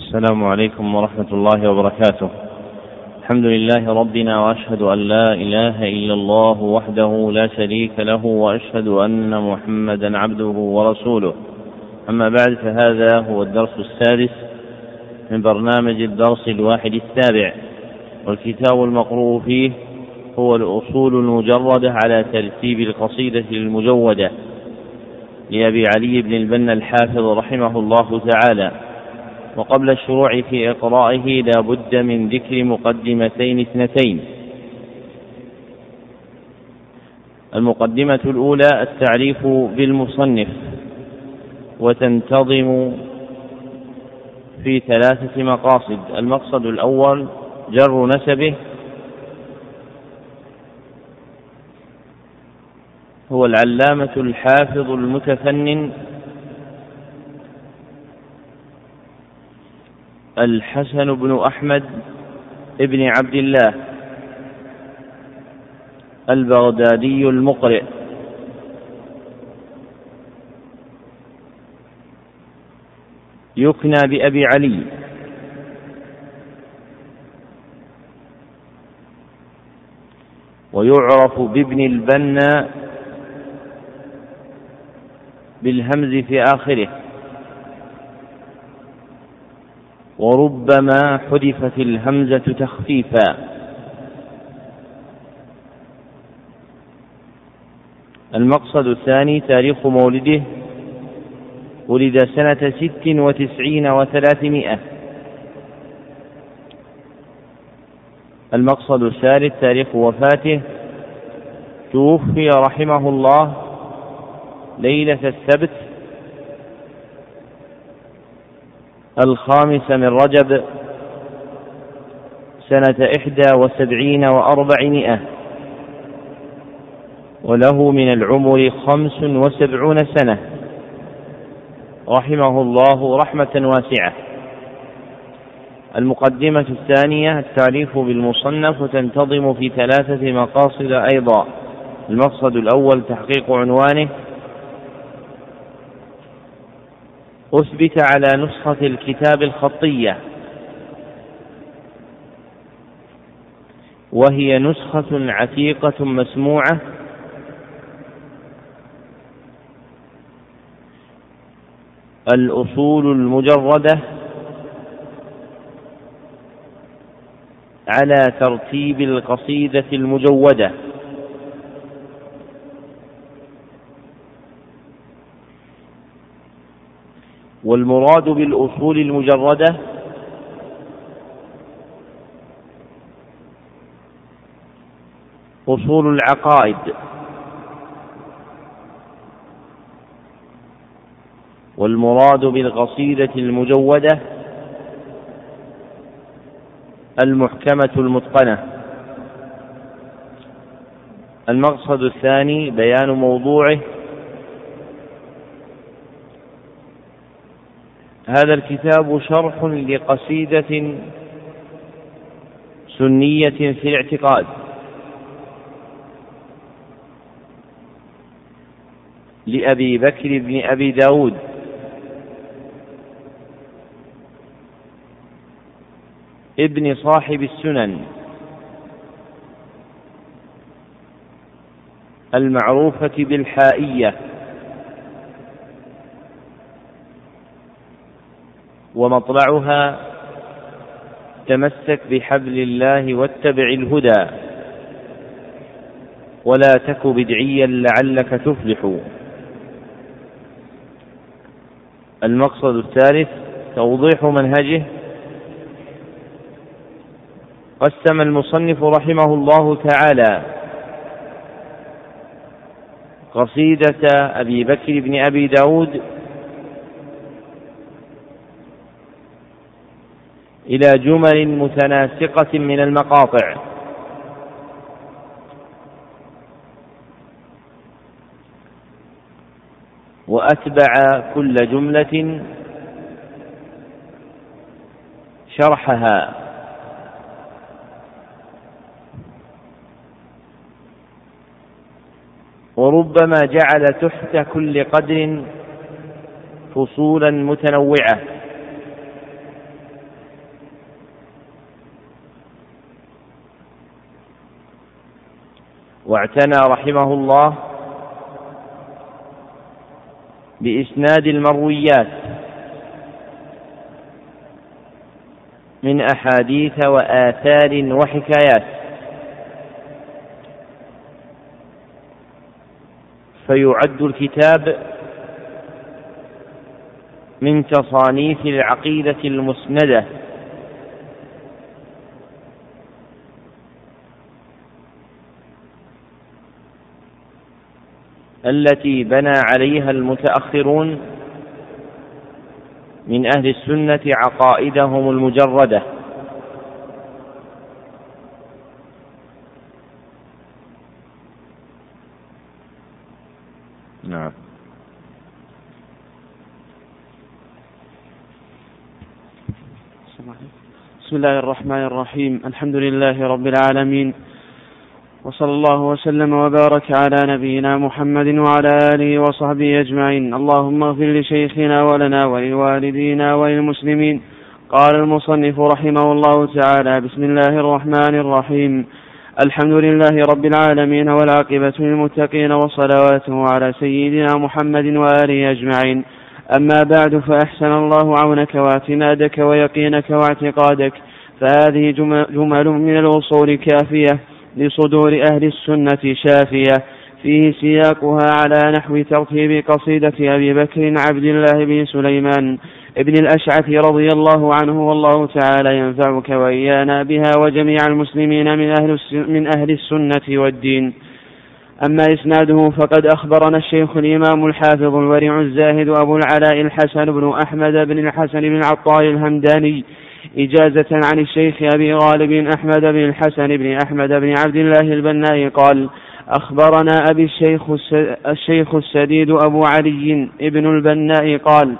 السلام عليكم ورحمة الله وبركاته. الحمد لله ربنا وأشهد أن لا إله إلا الله وحده لا شريك له وأشهد أن محمدا عبده ورسوله. أما بعد فهذا هو الدرس السادس من برنامج الدرس الواحد السابع والكتاب المقروء فيه هو الأصول المجردة على ترتيب القصيدة المجودة لأبي علي بن البنا الحافظ رحمه الله تعالى وقبل الشروع في إقرائه لا بد من ذكر مقدمتين اثنتين. المقدمة الأولى التعريف بالمصنف وتنتظم في ثلاثة مقاصد. المقصد الأول جر نسبه هو العلامة الحافظ المتفنن الحسن بن أحمد ابن عبد الله البغدادي المقرئ. يكنى بأبي علي. ويعرف بابن البنا بالهمز في آخره. وربما حذفت الهمزة تخفيفا. المقصد الثاني تاريخ مولده ولد سنة ست وتسعين وثلاثمائة. المقصد الثالث تاريخ وفاته توفي رحمه الله ليلة السبت الخامس من رجب سنة إحدى وسبعين وأربعمائة. وله من العمر خمس وسبعون سنة. رحمه الله رحمة واسعة. المقدمة الثانية التعريف بالمصنف وتنتظم في ثلاثة مقاصد أيضا. المقصد الأول تحقيق عنوانه أثبت على نسخة الكتاب الخطية. وهي نسخة عتيقة مسموعة. الأصول المجردة على ترتيب القصيدة المجودة. والمراد بالأصول المجردة أصول العقائد. والمراد بالقصيدة المجودة المحكمة المتقنة. المقصد الثاني بيان موضوعه هذا الكتاب شرح لقصيدة سنية في الاعتقاد. لأبي بكر بن أبي داود. ابن صاحب السنن. المعروفة بالحائية. ومطلعها تمسك بحبل الله واتبع الهدى. ولا تك بدعيا لعلك تفلح. المقصد الثالث توضيح منهجه. قسم المصنف رحمه الله تعالى قصيدة أبي بكر بن أبي داود إلى جمل متناسقة من المقاطع. وأتبع كل جملة شرحها. وربما جعل تحت كل قدر فصولا متنوعة. واعتنى رحمه الله بإسناد المرويات من أحاديث وآثار وحكايات. فيعد الكتاب من تصانيف العقيدة المسندة. التي بنى عليها المتأخرون من أهل السنة عقائدهم المجردة. نعم. بسم الله الرحمن الرحيم. الحمد لله رب العالمين. وصلى الله وسلم وبارك على نبينا محمد وعلى آله وصحبه أجمعين. اللهم اغفر لشيخنا ولنا ولوالدينا وللمسلمين. قال المصنف رحمه الله تعالى بسم الله الرحمن الرحيم. الحمد لله رب العالمين والعاقبة للمتقين وصلواته على سيدنا محمد وآله أجمعين. أما بعد فأحسن الله عونك واعتمادك ويقينك واعتقادك. فهذه جمل من الأصول كافية لصدور أهل السنة شافية فيه سياقها على نحو ترتيب قصيدة أبي بكر عبد الله بن سليمان ابن الأشعث رضي الله عنه والله تعالى ينفعك وإيانا بها وجميع المسلمين من أهل, من أهل السنة والدين. أما إسناده فقد أخبرنا الشيخ الإمام الحافظ الورع الزاهد أبو العلاء الحسن بن أحمد بن الحسن بن العطار الهمداني إجازة عن الشيخ أبي غالب أحمد بن الحسن بن أحمد بن عبد الله البناء قال أخبرنا أبي الشيخ الشيخ السديد أبو علي ابن البناء قال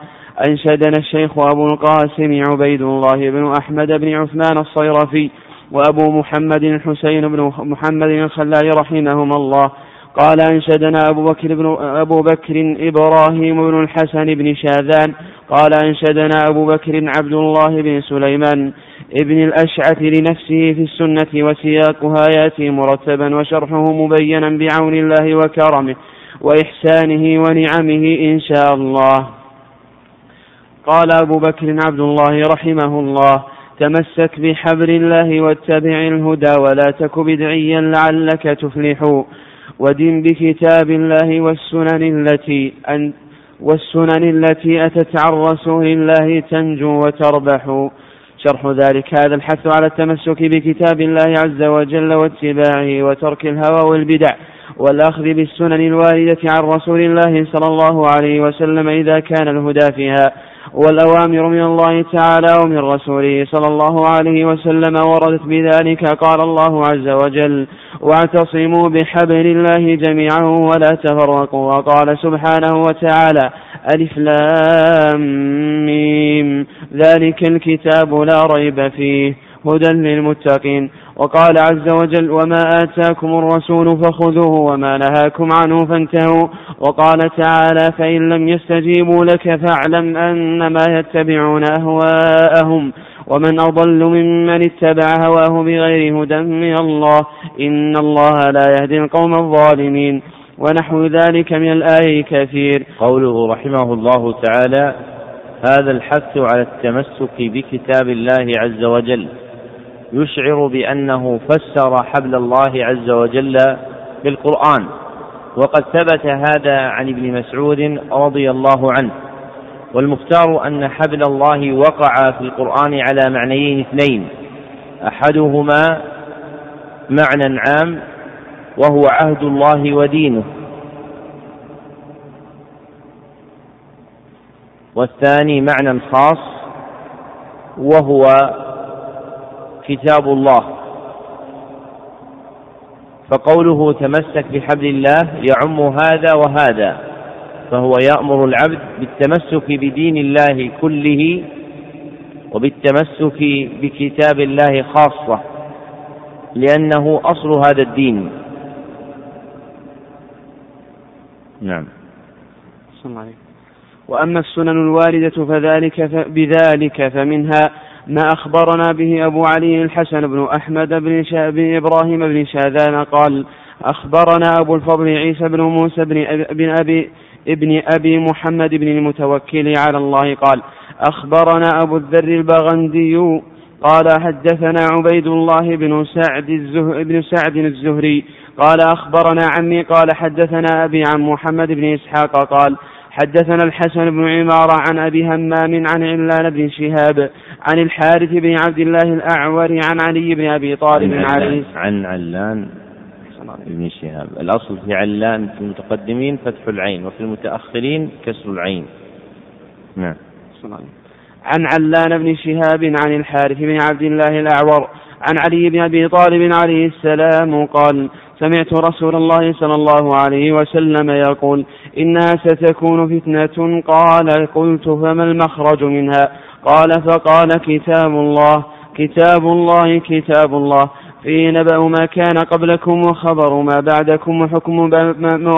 أنشدنا الشيخ أبو القاسم عبيد الله بن أحمد بن عثمان الصيرفي وأبو محمد الحسين بن محمد الخلال رحمهما الله. قال أنشدنا أبو بكر بن أبو بكر إبراهيم بن الحسن بن شاذان قال أنشدنا أبو بكر عبد الله بن سليمان ابن الأشعث لنفسه في السنة وسياقها يأتي مرتبا وشرحه مبينا بعون الله وكرمه وإحسانه ونعمه إن شاء الله. قال أبو بكر عبد الله رحمه الله تمسك بحبل الله واتبع الهدى ولا تك بدعيا لعلك تفلح ودن بكتاب الله والسنن التي أن والسنن التي أتت عن رسول الله تنجو وتربح. شرح ذلك هذا الحث على التمسك بكتاب الله عز وجل واتباعه وترك الهوى والبدع والأخذ بالسنن الواردة عن رسول الله صلى الله عليه وسلم إذا كان الهدى فيها. والأوامر من الله تعالى ومن رسوله صلى الله عليه وسلم وردت بذلك قال الله عز وجل واعتصموا بحبل الله جميعا ولا تفرقوا. وقال سبحانه وتعالى ألف لام ميم. ذلك الكتاب لا ريب فيه. هدى للمتقين. وقال عز وجل وما آتاكم الرسول فخذوه وما نهاكم عنه فانتهوا. وقال تعالى فإن لم يستجيبوا لك فاعلم أنما يتبعون أهواءهم. ومن أضل ممن اتبع هواه بغير هدى من الله إن الله لا يهدي القوم الظالمين. ونحو ذلك من الآية كثير قوله رحمه الله تعالى هذا الحث على التمسك بكتاب الله عز وجل يشعر بأنه فسر حبل الله عز وجل بالقرآن. وقد ثبت هذا عن ابن مسعود رضي الله عنه. والمختار أن حبل الله وقع في القرآن على معنيين اثنين. أحدهما معنى عام وهو عهد الله ودينه. والثاني معنى خاص وهو كتاب الله. فقوله تمسك بحبل الله يعم هذا وهذا فهو يأمر العبد بالتمسك بدين الله كله وبالتمسك بكتاب الله خاصة لأنه أصل هذا الدين. نعم. وأما السنن الواردة فذلك بذلك فمنها ما أخبرنا به أبو علي الحسن بن أحمد بن, بن إبراهيم بن شاذان قال أخبرنا أبو الفضل عيسى بن موسى بن أبي, بن أبي ابن أبي محمد بن المتوكل على الله قال أخبرنا أبو الذر البغندي قال حدثنا عبيد الله بن سعد الزه... بن سعد الزهري قال أخبرنا عمي قال حدثنا أبي عن محمد بن إسحاق قال حدثنا الحسن بن عمارة عن أبي همام عن علان بن شهاب عن الحارث بن عبد الله الأعور عن علي بن أبي طالب عن عليه عن علان بن شهاب. الأصل في علان في المتقدمين فتح العين وفي المتأخرين كسر العين. نعم. عن علان بن شهاب عن الحارث بن عبد الله الأعور عن علي بن أبي طالب عليه السلام قال سمعت رسول الله صلى الله عليه وسلم يقول إنها ستكون فتنة. قال قلت فما المخرج منها؟ قال فقال كتاب الله كتاب الله كتاب الله. فيه نبأ ما كان قبلكم وخبر ما بعدكم وحكم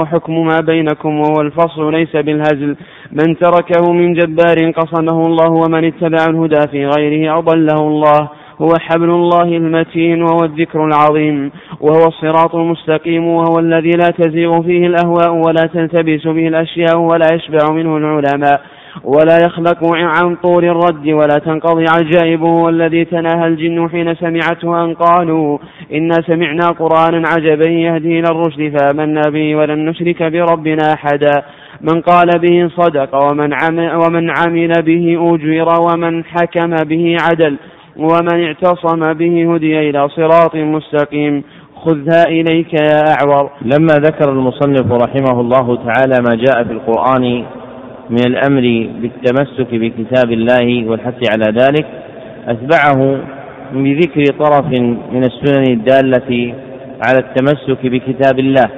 وحكم ما بينكم وهو الفصل ليس بالهزل. من تركه من جبار قصمه الله ومن اتبع الهدى في غيره أضله الله. هو حبل الله المتين وهو الذكر العظيم وهو الصراط المستقيم وهو الذي لا تزيغ فيه الأهواء ولا تلتبس به الأشياء ولا يشبع منه العلماء ولا يخلق عن طول الرد ولا تنقضي عجائبه والذي تناهى الجن حين سمعته أن قالوا إنا سمعنا قرآنا عجبا يهدي إلى الرشد فآمنا به ولن نشرك بربنا أحدا من قال به صدق ومن عمل, ومن عمل به أجر ومن حكم به عدل ومن اعتصم به هدي إلى صراط مستقيم. خذها إليك يا أعور. لما ذكر المصنف رحمه الله تعالى ما جاء في القرآن من الأمر بالتمسك بكتاب الله والحث على ذلك أتبعه بذكر طرف من السنن الدالة على التمسك بكتاب الله.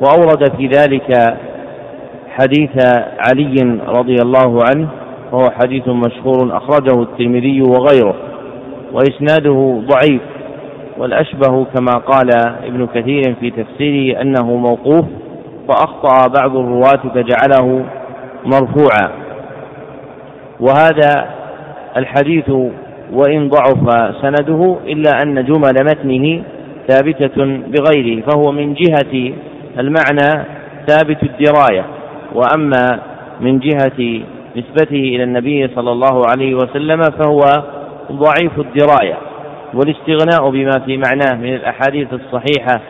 وأورد في ذلك حديث علي رضي الله عنه وهو حديث مشهور أخرجه الترمذي وغيره. وإسناده ضعيف والأشبه كما قال ابن كثير في تفسيره أنه موقوف فأخطأ بعض الرواة فجعله مرفوعا. وهذا الحديث وإن ضعف سنده إلا أن جمل متنه ثابتة بغيره فهو من جهة المعنى ثابت الدراية وأما من جهة نسبته إلى النبي صلى الله عليه وسلم فهو ضعيف الدراية والاستغناء بما في معناه من الأحاديث الصحيحة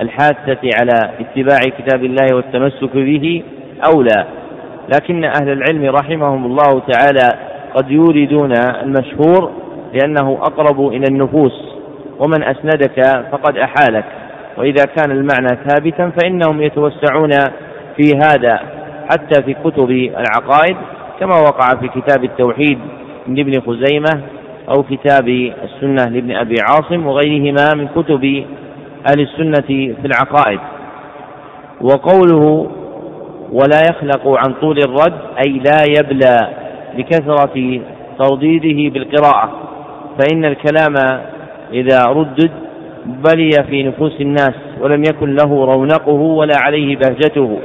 الحاثة على اتباع كتاب الله والتمسك به أولى. لكن أهل العلم رحمهم الله تعالى قد يوردون المشهور لأنه أقرب إلى النفوس ومن أسندك فقد أحالك. وإذا كان المعنى ثابتا فإنهم يتوسعون في هذا حتى في كتب العقائد كما وقع في كتاب التوحيد لابن خزيمة أو كتاب السنة لابن أبي عاصم وغيرهما من كتب أهل السنة في العقائد. وقوله ولا يخلق عن طول الرد أي لا يبلى بكثرة ترديده بالقراءة. فإن الكلام إذا ردد بلي في نفوس الناس ولم يكن له رونقه ولا عليه بهجته.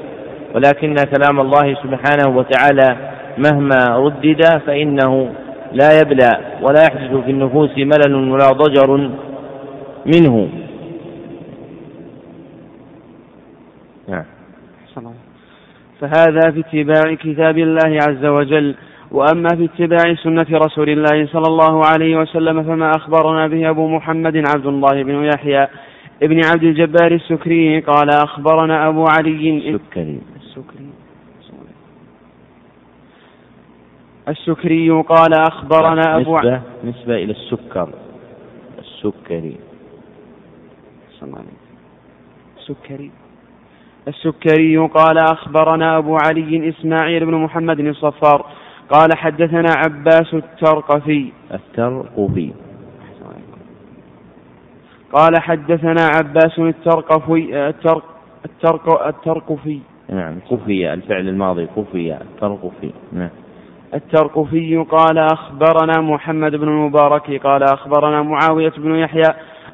ولكن كلام الله سبحانه وتعالى مهما ردد فإنه لا يبلى ولا يحدث في النفوس ملل ولا ضجر منه. نعم. فهذا في اتباع كتاب الله عز وجل وأما في اتباع سنة رسول الله صلى الله عليه وسلم فما أخبرنا به أبو محمد عبد الله بن يحيى ابن عبد الجبار السكري قال أخبرنا أبو علي السكري السكري. السكري قال أخبرنا أبو نسبة, نسبة إلى السكر. السكري. السكري. السكري قال أخبرنا أبو علي إسماعيل بن محمد الصفار قال حدثنا عباس الترقفي. الترقفي. قال حدثنا عباس الترقفي الترق الترق الترقفي. نعم قفي الفعل الماضي قفي الترقفي. نعم. الترقفي قال أخبرنا محمد بن المبارك قال أخبرنا معاوية بن يحيى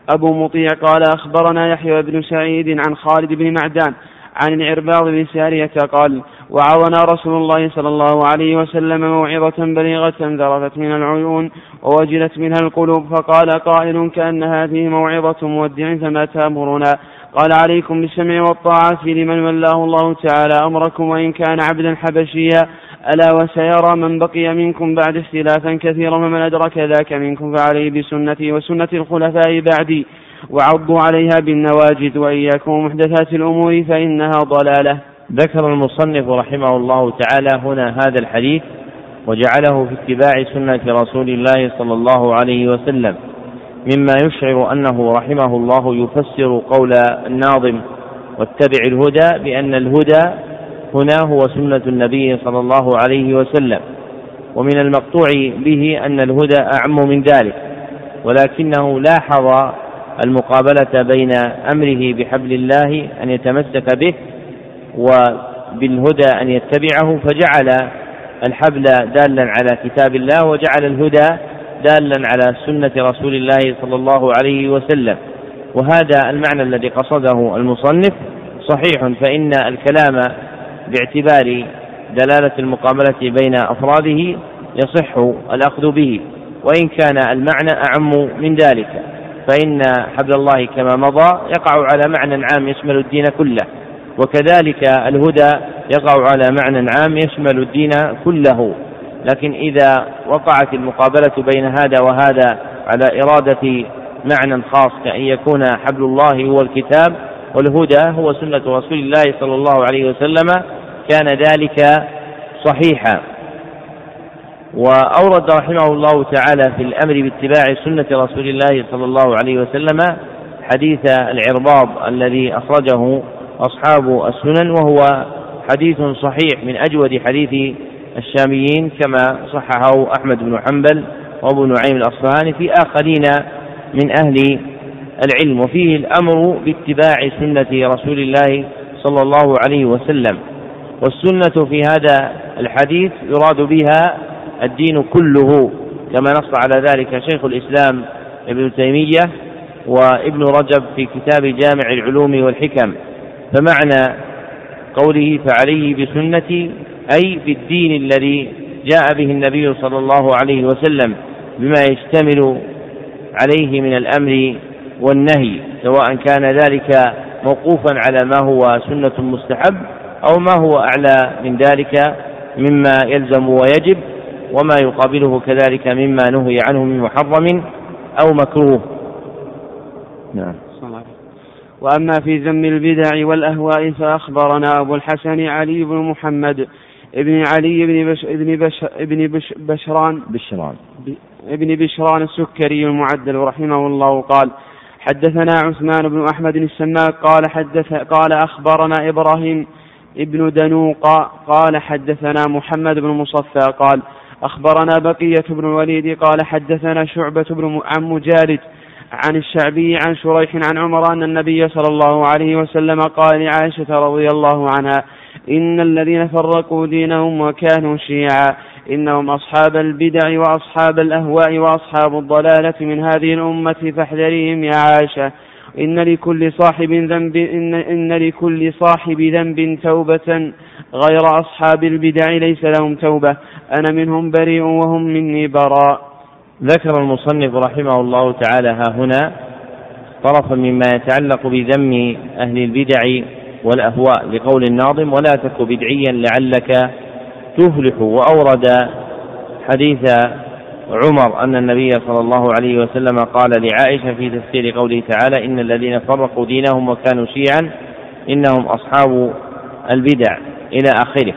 أبو مطيع قال أخبرنا يحيى بن سعيد عن خالد بن معدان عن العرباض بن سارية قال وعظنا رسول الله صلى الله عليه وسلم موعظة بليغة ذرفت من العيون ووجلت منها القلوب فقال قائل كأن هذه موعظة مودع فما تأمرنا. قال عليكم بالسمع والطاعة لمن ولاه الله تعالى أمركم وإن كان عبدا حبشيا. ألا وسيرى من بقي منكم بعد اختلافا كثيرا ومن أدرك ذاك منكم فعليه بسنتي وسنة الخلفاء بعدي وعضوا عليها بالنواجد وإياكم محدثات الأمور فإنها ضلالة. ذكر المصنف رحمه الله تعالى هنا هذا الحديث وجعله في اتباع سنة رسول الله صلى الله عليه وسلم مما يشعر أنه رحمه الله يفسر قول الناظم واتبع الهدى بأن الهدى هنا هو سنة النبي صلى الله عليه وسلم. ومن المقطوع به أن الهدى أعم من ذلك ولكنه لاحظ المقابلة بين أمره بحبل الله أن يتمسك به وبالهدى أن يتبعه فجعل الحبل دالا على كتاب الله وجعل الهدى دالا على سنة رسول الله صلى الله عليه وسلم. وهذا المعنى الذي قصده المصنف صحيح فإن الكلام باعتبار دلالة المقابلة بين أفراده يصح الأخذ به وإن كان المعنى أعم من ذلك فإن حبل الله كما مضى يقع على معنى عام يشمل الدين كله وكذلك الهدى يقع على معنى عام يشمل الدين كله. لكن إذا وقعت المقابلة بين هذا وهذا على إرادة معنى خاص كأن يكون حبل الله هو الكتاب والهدى هو سنة رسول الله صلى الله عليه وسلم كان ذلك صحيحا. وأورد رحمه الله تعالى في الأمر باتباع سنة رسول الله صلى الله عليه وسلم حديث العرباض الذي أخرجه أصحاب السنن وهو حديث صحيح من أجود حديث الشاميين كما صححه أحمد بن حنبل وأبو نعيم الأصفهاني في آخرين من أهل العلم. وفيه الأمر باتباع سنة رسول الله صلى الله عليه وسلم. والسنة في هذا الحديث يراد بها الدين كله كما نص على ذلك شيخ الإسلام ابن تيمية وابن رجب في كتاب جامع العلوم والحكم. فمعنى قوله فعليه بسنتي أي بالدين الذي جاء به النبي صلى الله عليه وسلم بما يشتمل عليه من الأمر والنهي سواء كان ذلك موقوفا على ما هو سنة مستحب أو ما هو أعلى من ذلك مما يلزم ويجب وما يقابله كذلك مما نهي عنه من محرم أو مكروه. نعم. وأما في ذم البدع والأهواء فأخبرنا أبو الحسن علي بن محمد ابن علي بن بش ابن بش ابن بش بشران. بشران. ابن بشران السكري المعدل رحمه الله قال حدثنا عثمان بن أحمد السماك قال حدث قال أخبرنا إبراهيم ابن دنوق قال حدثنا محمد بن مصفى قال أخبرنا بقية بن الوليد قال حدثنا شعبة بن عن مجالد عن الشعبي عن شريح عن عمر أن النبي صلى الله عليه وسلم قال لعائشة رضي الله عنها إن الذين فرقوا دينهم وكانوا شيعا إنهم أصحاب البدع وأصحاب الأهواء وأصحاب الضلالة من هذه الأمة فاحذريهم يا عائشة إن لكل صاحب ذنب إن, إن لكل صاحب ذنب توبة غير أصحاب البدع ليس لهم توبة. أنا منهم بريء وهم مني براء. ذكر المصنف رحمه الله تعالى ها هنا طرفا مما يتعلق بذم أهل البدع والأهواء لقول الناظم ولا تك بدعيا لعلك تفلح وأورد حديث عمر أن النبي صلى الله عليه وسلم قال لعائشة في تفسير قوله تعالى إن الذين فرقوا دينهم وكانوا شيعا إنهم أصحاب البدع إلى آخره.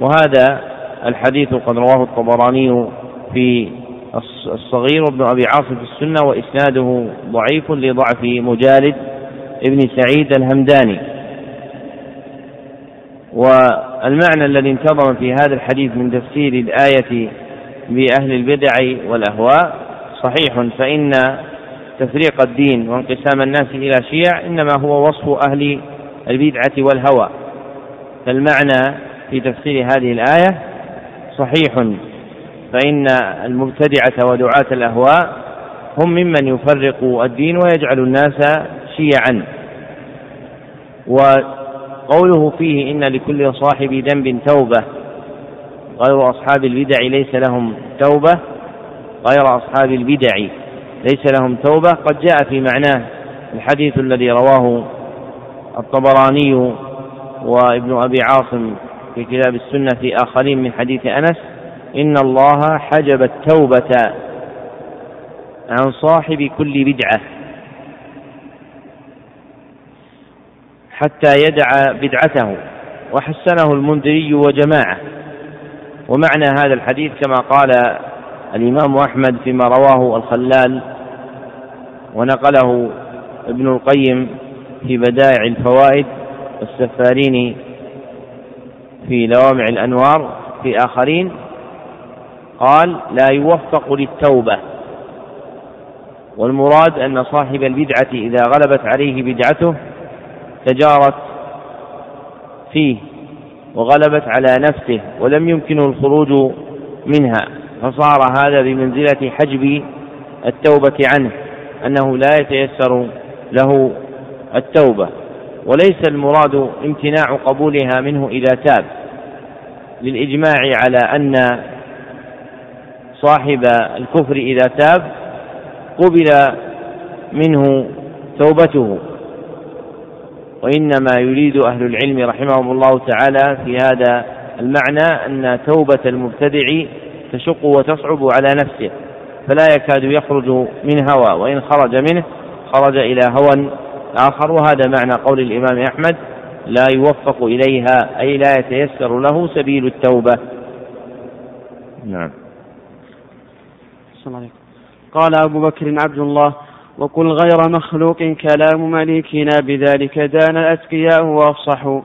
وهذا الحديث قد رواه الطبراني في الصغير وابن أبي عاصم في السنة وإسناده ضعيف لضعف مجالد ابن سعيد الهمداني. والمعنى الذي انتظم في هذا الحديث من تفسير الآية بأهل البدع والأهواء. صحيح فإن تفريق الدين وانقسام الناس إلى شيع إنما هو وصف أهل البدعة والهوى. فالمعنى في تفسير هذه الآية صحيح فإن المبتدعة ودعاة الأهواء هم ممن يفرق الدين ويجعل الناس شيعا. وقوله فيه إن لكل صاحب ذنب توبة غير أصحاب البدع ليس لهم توبة. غير أصحاب البدع ليس لهم توبة. قد جاء في معناه الحديث الذي رواه الطبراني وابن أبي عاصم في كتاب السنة في آخرين من حديث أنس. إن الله حجب التوبة عن صاحب كل بدعة حتى يدع بدعته. وحسنه المنذري وجماعة. ومعنى هذا الحديث كما قال الإمام أحمد فيما رواه الخلال ونقله ابن القيم في بدائع الفوائد والسفارين في لوامع الأنوار في آخرين قال لا يوفق للتوبة والمراد أن صاحب البدعة إذا غلبت عليه بدعته تجارت فيه وغلبت على نفسه ولم يمكنه الخروج منها فصار هذا بمنزلة حجب التوبة عنه أنه لا يتيسر له التوبة وليس المراد امتناع قبولها منه إذا تاب للإجماع على أن صاحب الكفر إذا تاب قبل منه توبته. وإنما يريد أهل العلم رحمهم الله تعالى في هذا المعنى أن توبة المبتدع تشق وتصعب على نفسه فلا يكاد يخرج من هوى وإن خرج منه خرج إلى هوى آخر. وهذا معنى قول الإمام أحمد لا يوفق إليها أي لا يتيسر له سبيل التوبة. نعم. قال أبو بكر عبد الله. وقل غير مخلوق كلام مليكنا بذلك دان الأتقياء وأفصحوا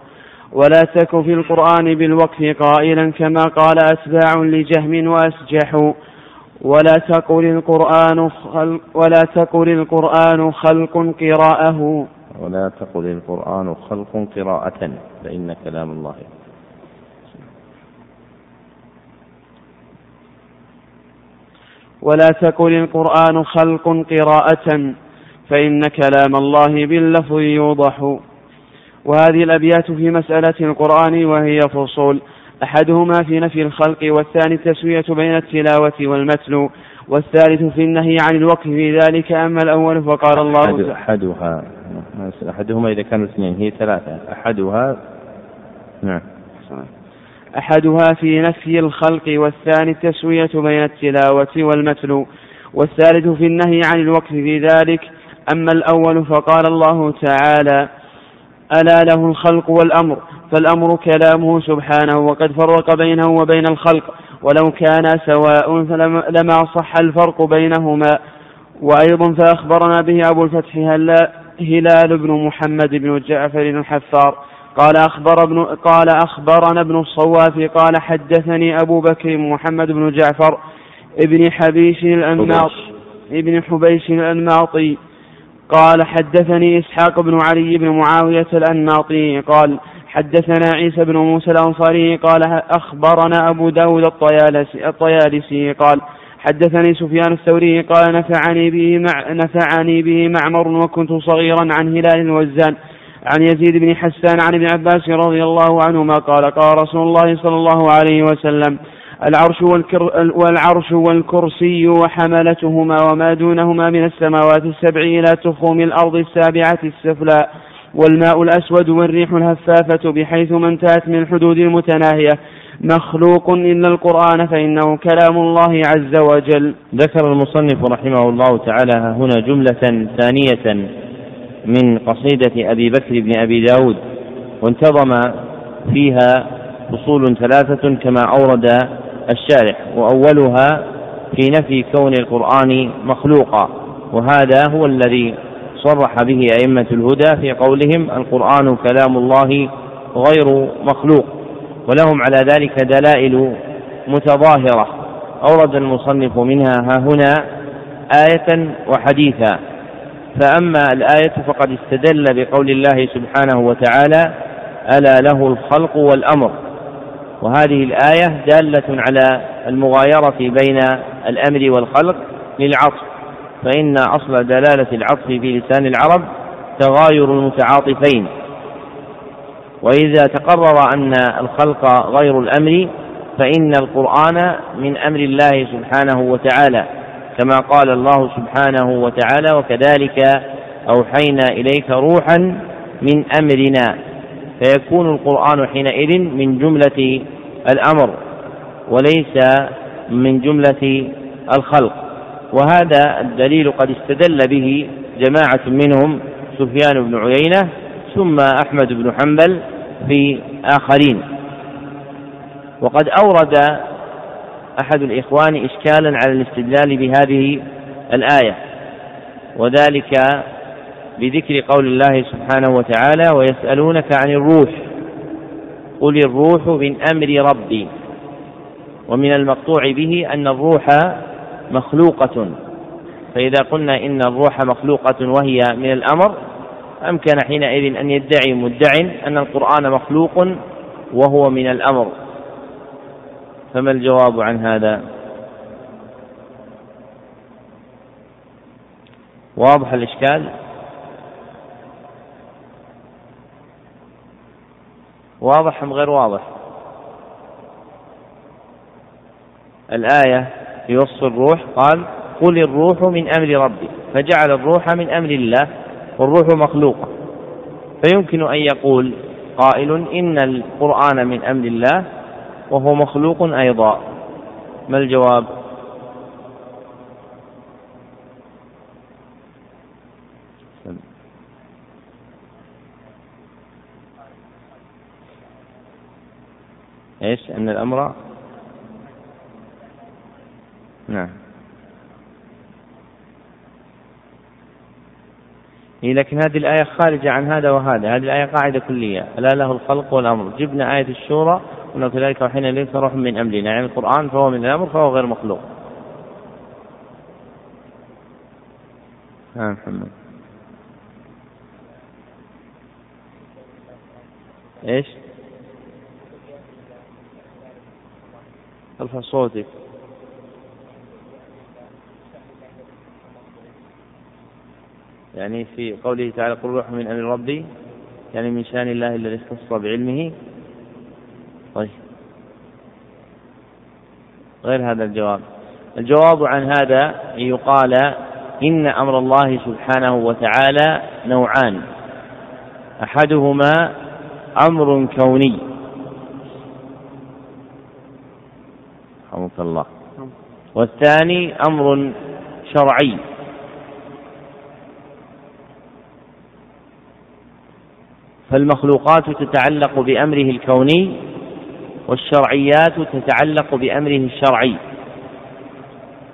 ولا تك في القرآن بالوقف قائلا كما قال أتباع لجهم وأسجحوا ولا تقل القرآن خلق ولا تقل القرآن خلق قراءه. ولا تقل القرآن خلق قراءة فإن كلام الله ولا تقل القرآن خلق قراءة فإن كلام الله باللفظ يوضح. وهذه الأبيات في مسألة القرآن وهي فصول. أحدهما في نفي الخلق والثاني التسوية بين التلاوة والمتلو والثالث في النهي عن الوقف في ذلك. أما الأول فقال الله أحد أحدها. أحدهما إذا كانوا اثنين هي ثلاثة. أحدها نعم. أحدها في نفي الخلق والثاني التسوية بين التلاوة والمتلو والثالث في النهي عن الوقف في ذلك. أما الأول فقال الله تعالى ألا له الخلق والأمر فالأمر كلامه سبحانه وقد فرق بينه وبين الخلق. ولو كان سواء لما صح الفرق بينهما. وأيضا فأخبرنا به أبو الفتح هلال بن محمد بن جعفر الحفار. قال أخبر ابن قال أخبرنا ابن الصواف قال حدثني أبو بكر محمد بن جعفر ابن حبيش الأنماط ابن حبيش الأنماطي. قال حدثني إسحاق بن علي بن معاوية الأنماطي قال حدثنا عيسى بن موسى الأنصاري قال أخبرنا أبو داود الطيالسي, الطيالسي قال حدثني سفيان الثوري قال نفعني به مع نفعني به معمر وكنت صغيرا عن هلال وزان عن يزيد بن حسان عن ابن عباس رضي الله عنهما قال قال رسول الله صلى الله عليه وسلم العرش والكر والعرش والكرسي وحملتهما وما دونهما من السماوات السبع إلى تخوم الأرض السابعة السفلى والماء الأسود والريح الهفافة بحيث ما انتهت من الحدود المتناهية مخلوق إلا القرآن فإنه كلام الله عز وجل. ذكر المصنف رحمه الله تعالى هنا جملة ثانية من قصيدة أبي بكر بن أبي داود وانتظم فيها فصول ثلاثة كما أورد الشارح وأولها في نفي كون القرآن مخلوقا وهذا هو الذي صرح به أئمة الهدى في قولهم القرآن كلام الله غير مخلوق ولهم على ذلك دلائل متظاهرة. أورد المصنف منها ها هنا آية وحديثا. فأما الآية فقد استدل بقول الله سبحانه وتعالى ألا له الخلق والأمر. وهذه الآية دالة على المغايرة بين الأمر والخلق للعطف فإن أصل دلالة العطف في لسان العرب تغاير المتعاطفين. وإذا تقرر أن الخلق غير الأمر فإن القرآن من أمر الله سبحانه وتعالى. كما قال الله سبحانه وتعالى وكذلك أوحينا إليك روحا من أمرنا. فيكون القرآن حينئذ من جملة الأمر وليس من جملة الخلق. وهذا الدليل قد استدل به جماعة منهم سفيان بن عيينة ثم أحمد بن حنبل في آخرين. وقد أورد أحد الإخوان إشكالا على الاستدلال بهذه الآية. وذلك بذكر قول الله سبحانه وتعالى ويسألونك عن الروح قل الروح من أمر ربي ومن المقطوع به أن الروح مخلوقة. فإذا قلنا إن الروح مخلوقة وهي من الأمر أمكن حينئذ أن يدعي مدع أن القرآن مخلوق وهو من الأمر. فما الجواب عن هذا؟ واضح الإشكال؟ واضح أم غير واضح؟ الآية في وصف الروح قال قل الروح من أمر ربي فجعل الروح من أمر الله والروح مخلوقة فيمكن أن يقول قائل إن القرآن من أمر الله وهو مخلوق أيضا. ما الجواب؟ إيش؟ أن الأمر نعم. إيه لكن هذه الآية خارجة عن هذا وهذا. هذه الآية قاعدة كلية. ألا له الخلق والأمر. جبنا آية الشورى وأنه كذلك وحين ليس روح من أمرنا يعني القرآن فهو من الأمر فهو غير مخلوق. ها محمد. إيش؟ ارفع صوتك. يعني في قوله تعالى قل روح من أمر ربي يعني من شأن الله الذي اختص بعلمه. غير هذا الجواب. الجواب عن هذا أن يقال إن أمر الله سبحانه وتعالى نوعان. أحدهما أمر كوني. رحمك الله. والثاني أمر شرعي. فالمخلوقات تتعلق بأمره الكوني والشرعيات تتعلق بأمره الشرعي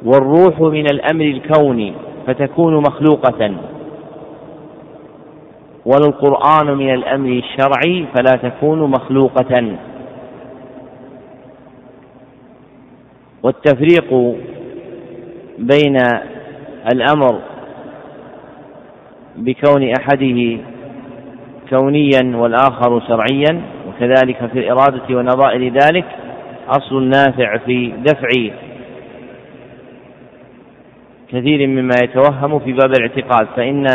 والروح من الأمر الكوني فتكون مخلوقة. والقرآن من الأمر الشرعي فلا تكون مخلوقة. والتفريق بين الأمر بكون أحده كونيا والآخر شرعيا وكذلك في الإرادة ونظائر ذلك أصل نافع في دفع كثير مما يتوهم في باب الاعتقاد فإن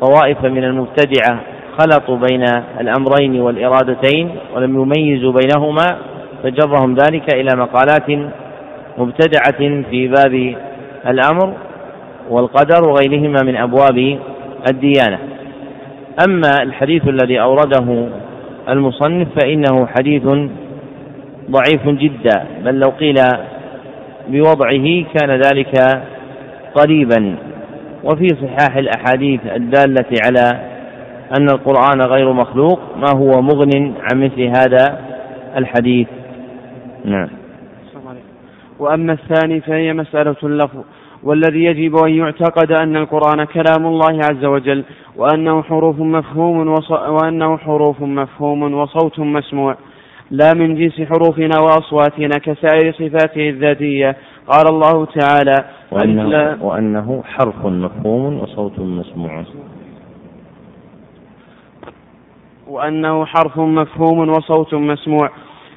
طوائف من المبتدعة خلطوا بين الأمرين والإرادتين ولم يميزوا بينهما فجرهم ذلك إلى مقالات مبتدعة في باب الأمر والقدر وغيرهما من أبواب الديانة. أما الحديث الذي أورده المصنف فإنه حديث ضعيف جدا بل لو قيل بوضعه كان ذلك قريبا. وفي صحاح الأحاديث الدالة على أن القرآن غير مخلوق ما هو مغن عن مثل هذا الحديث؟ نعم. وأما الثاني فهي مسألة اللفظ. والذي يجب أن يعتقد أن القرآن كلام الله عز وجل وأنه حروف مفهوم وص... وأنه حروف مفهوم وصوت مسموع. لا من جنس حروفنا وأصواتنا كسائر صفاته الذاتية. قال الله تعالى وأنه, وأنه حرف مفهوم وصوت مسموع. وأنه حرف مفهوم وصوت مسموع.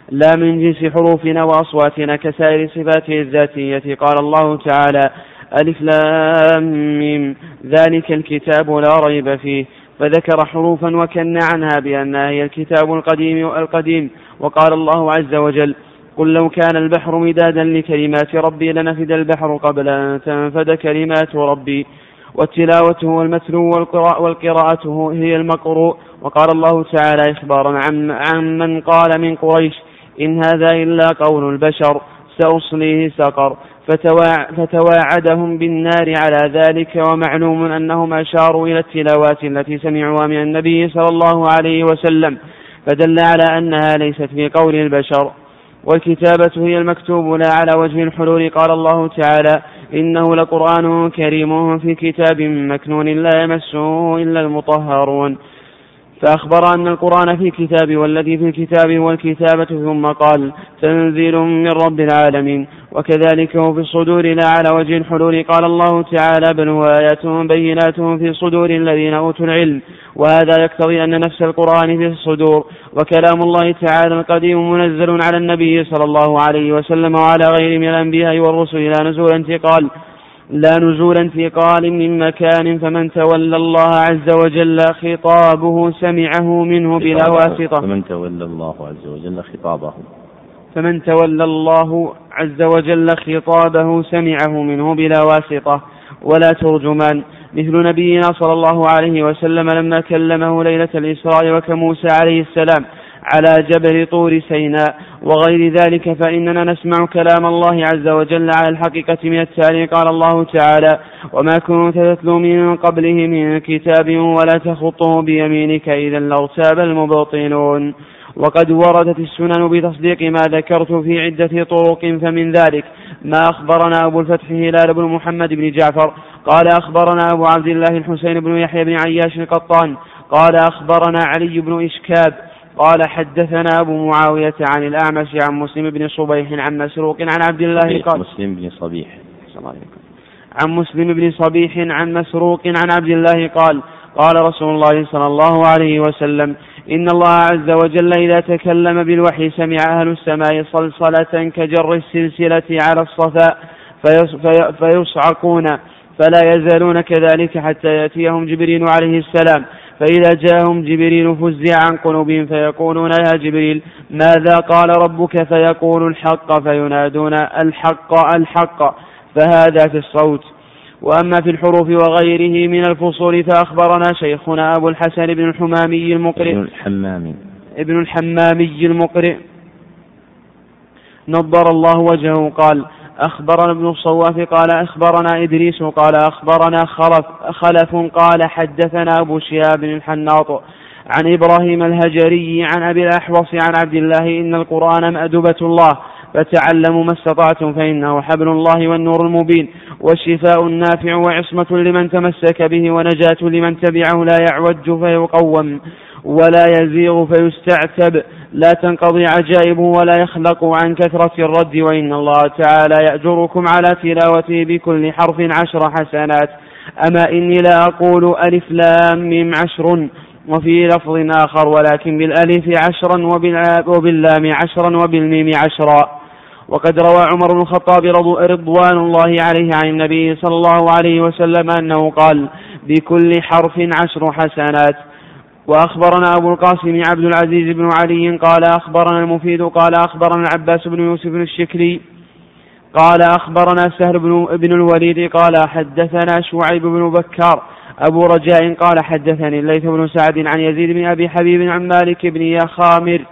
لا من جنس حروفنا وأصواتنا كسائر صفاته الذاتية. قال الله تعالى ألف لام ميم. ذلك الكتاب لا ريب فيه. فذكر حروفا وكن عنها بأنها هي الكتاب القديم القديم وقال الله عز وجل قل لو كان البحر مدادا لكلمات ربي لنفد البحر قبل أن تنفد كلمات ربي. والتلاوة هو المتلو والقراءة هي المقروء. وقال الله تعالى إخبارا عن, عن من قال من قريش إن هذا إلا قول البشر سأصليه سقر. فتواعدهم بالنار على ذلك ومعلوم أنهم أشاروا إلى التلاوات التي سمعوها من النبي صلى الله عليه وسلم فدل على أنها ليست في قول البشر. والكتابة هي المكتوب لا على وجه الحلول. قال الله تعالى إنه لقرآن كريم في كتاب مكنون لا يمسه إلا المطهرون. فأخبر أن القرآن في كتاب والذي في الكتاب هو الكتابة ثم قال تنزيل من رب العالمين. وكذلك هو في الصدور لا على وجه الحلول. قال الله تعالى بل هو آيات بينات في صدور الذين أوتوا العلم. وهذا يقتضي أن نفس القرآن في الصدور. وكلام الله تعالى القديم منزل على النبي صلى الله عليه وسلم وعلى غيره من الأنبياء والرسل لا نزول انتقال. لا نزول انتقال من مكان فمن تولى الله عز وجل خطابه سمعه منه بلا واسطة فمن تولى الله عز وجل خطابه. فمن تولى الله عز وجل خطابه سمعه منه بلا واسطة ولا ترجمان مثل نبينا صلى الله عليه وسلم لما كلمه ليلة الإسراء وكموسى عليه السلام على جبل طور سيناء وغير ذلك فإننا نسمع كلام الله عز وجل على الحقيقة من التالي قال الله تعالى وما كنت تتلو من قبله من كتاب ولا تخطه بيمينك إذا لارتاب المبطلون. وقد وردت السنن بتصديق ما ذكرت في عدة طرق فمن ذلك ما أخبرنا أبو الفتح هلال بن محمد بن جعفر قال أخبرنا أبو عبد الله الحسين بن يحيى بن عياش القطان قال أخبرنا علي بن إشكاب قال حدثنا أبو معاوية عن الأعمش عن مسلم بن صبيح عن مسروق عن عبد الله قال مسلم بن صبيح. عن مسلم بن صبيح عن مسروق عن عبد الله قال قال رسول الله صلى الله عليه وسلم إن الله عز وجل إذا تكلم بالوحي سمع أهل السماء صلصلة كجر السلسلة على الصفاء فيصعقون فلا يزالون كذلك حتى يأتيهم جبريل عليه السلام. فإذا جاءهم جبريل فزع عن قلوبهم فيقولون يا جبريل ماذا قال ربك؟ فيقول الحق فينادون الحق الحق. فهذا في الصوت. وأما في الحروف وغيره من الفصول فأخبرنا شيخنا أبو الحسن بن الحمامي المقرئ. ابن الحمامي. ابن الحمامي المقرئ. نضر الله وجهه قال أخبرنا ابن الصواف قال أخبرنا إدريس قال أخبرنا خلف, خلف قال حدثنا أبو شهاب الحناط عن إبراهيم الهجري عن أبي الأحوص عن عبد الله إن القرآن مأدبة الله فتعلموا ما استطعتم فإنه حبل الله والنور المبين والشفاء النافع وعصمة لمن تمسك به ونجاة لمن تبعه لا يعوج فيقوم ولا يزيغ فيستعتب لا تنقضي عجائبه ولا يخلق عن كثرة الرد وإن الله تعالى يأجركم على تلاوته بكل حرف عشر حسنات. أما إني لا أقول ألف لام ميم عشر وفي لفظ آخر ولكن بالألف عشرا وباللام عشرا وبالميم عشرا. وقد روى عمر بن الخطاب رضوان الله عليه عن النبي صلى الله عليه وسلم أنه قال بكل حرف عشر حسنات. وأخبرنا أبو القاسم عبد العزيز بن علي قال أخبرنا المفيد قال أخبرنا العباس بن يوسف بن الشكري قال أخبرنا سهل بن, بن الوليد قال حدثنا شعيب بن بكار أبو رجاء قال حدثني الليث بن سعد عن يزيد بن أبي حبيب عن مالك بن يخامر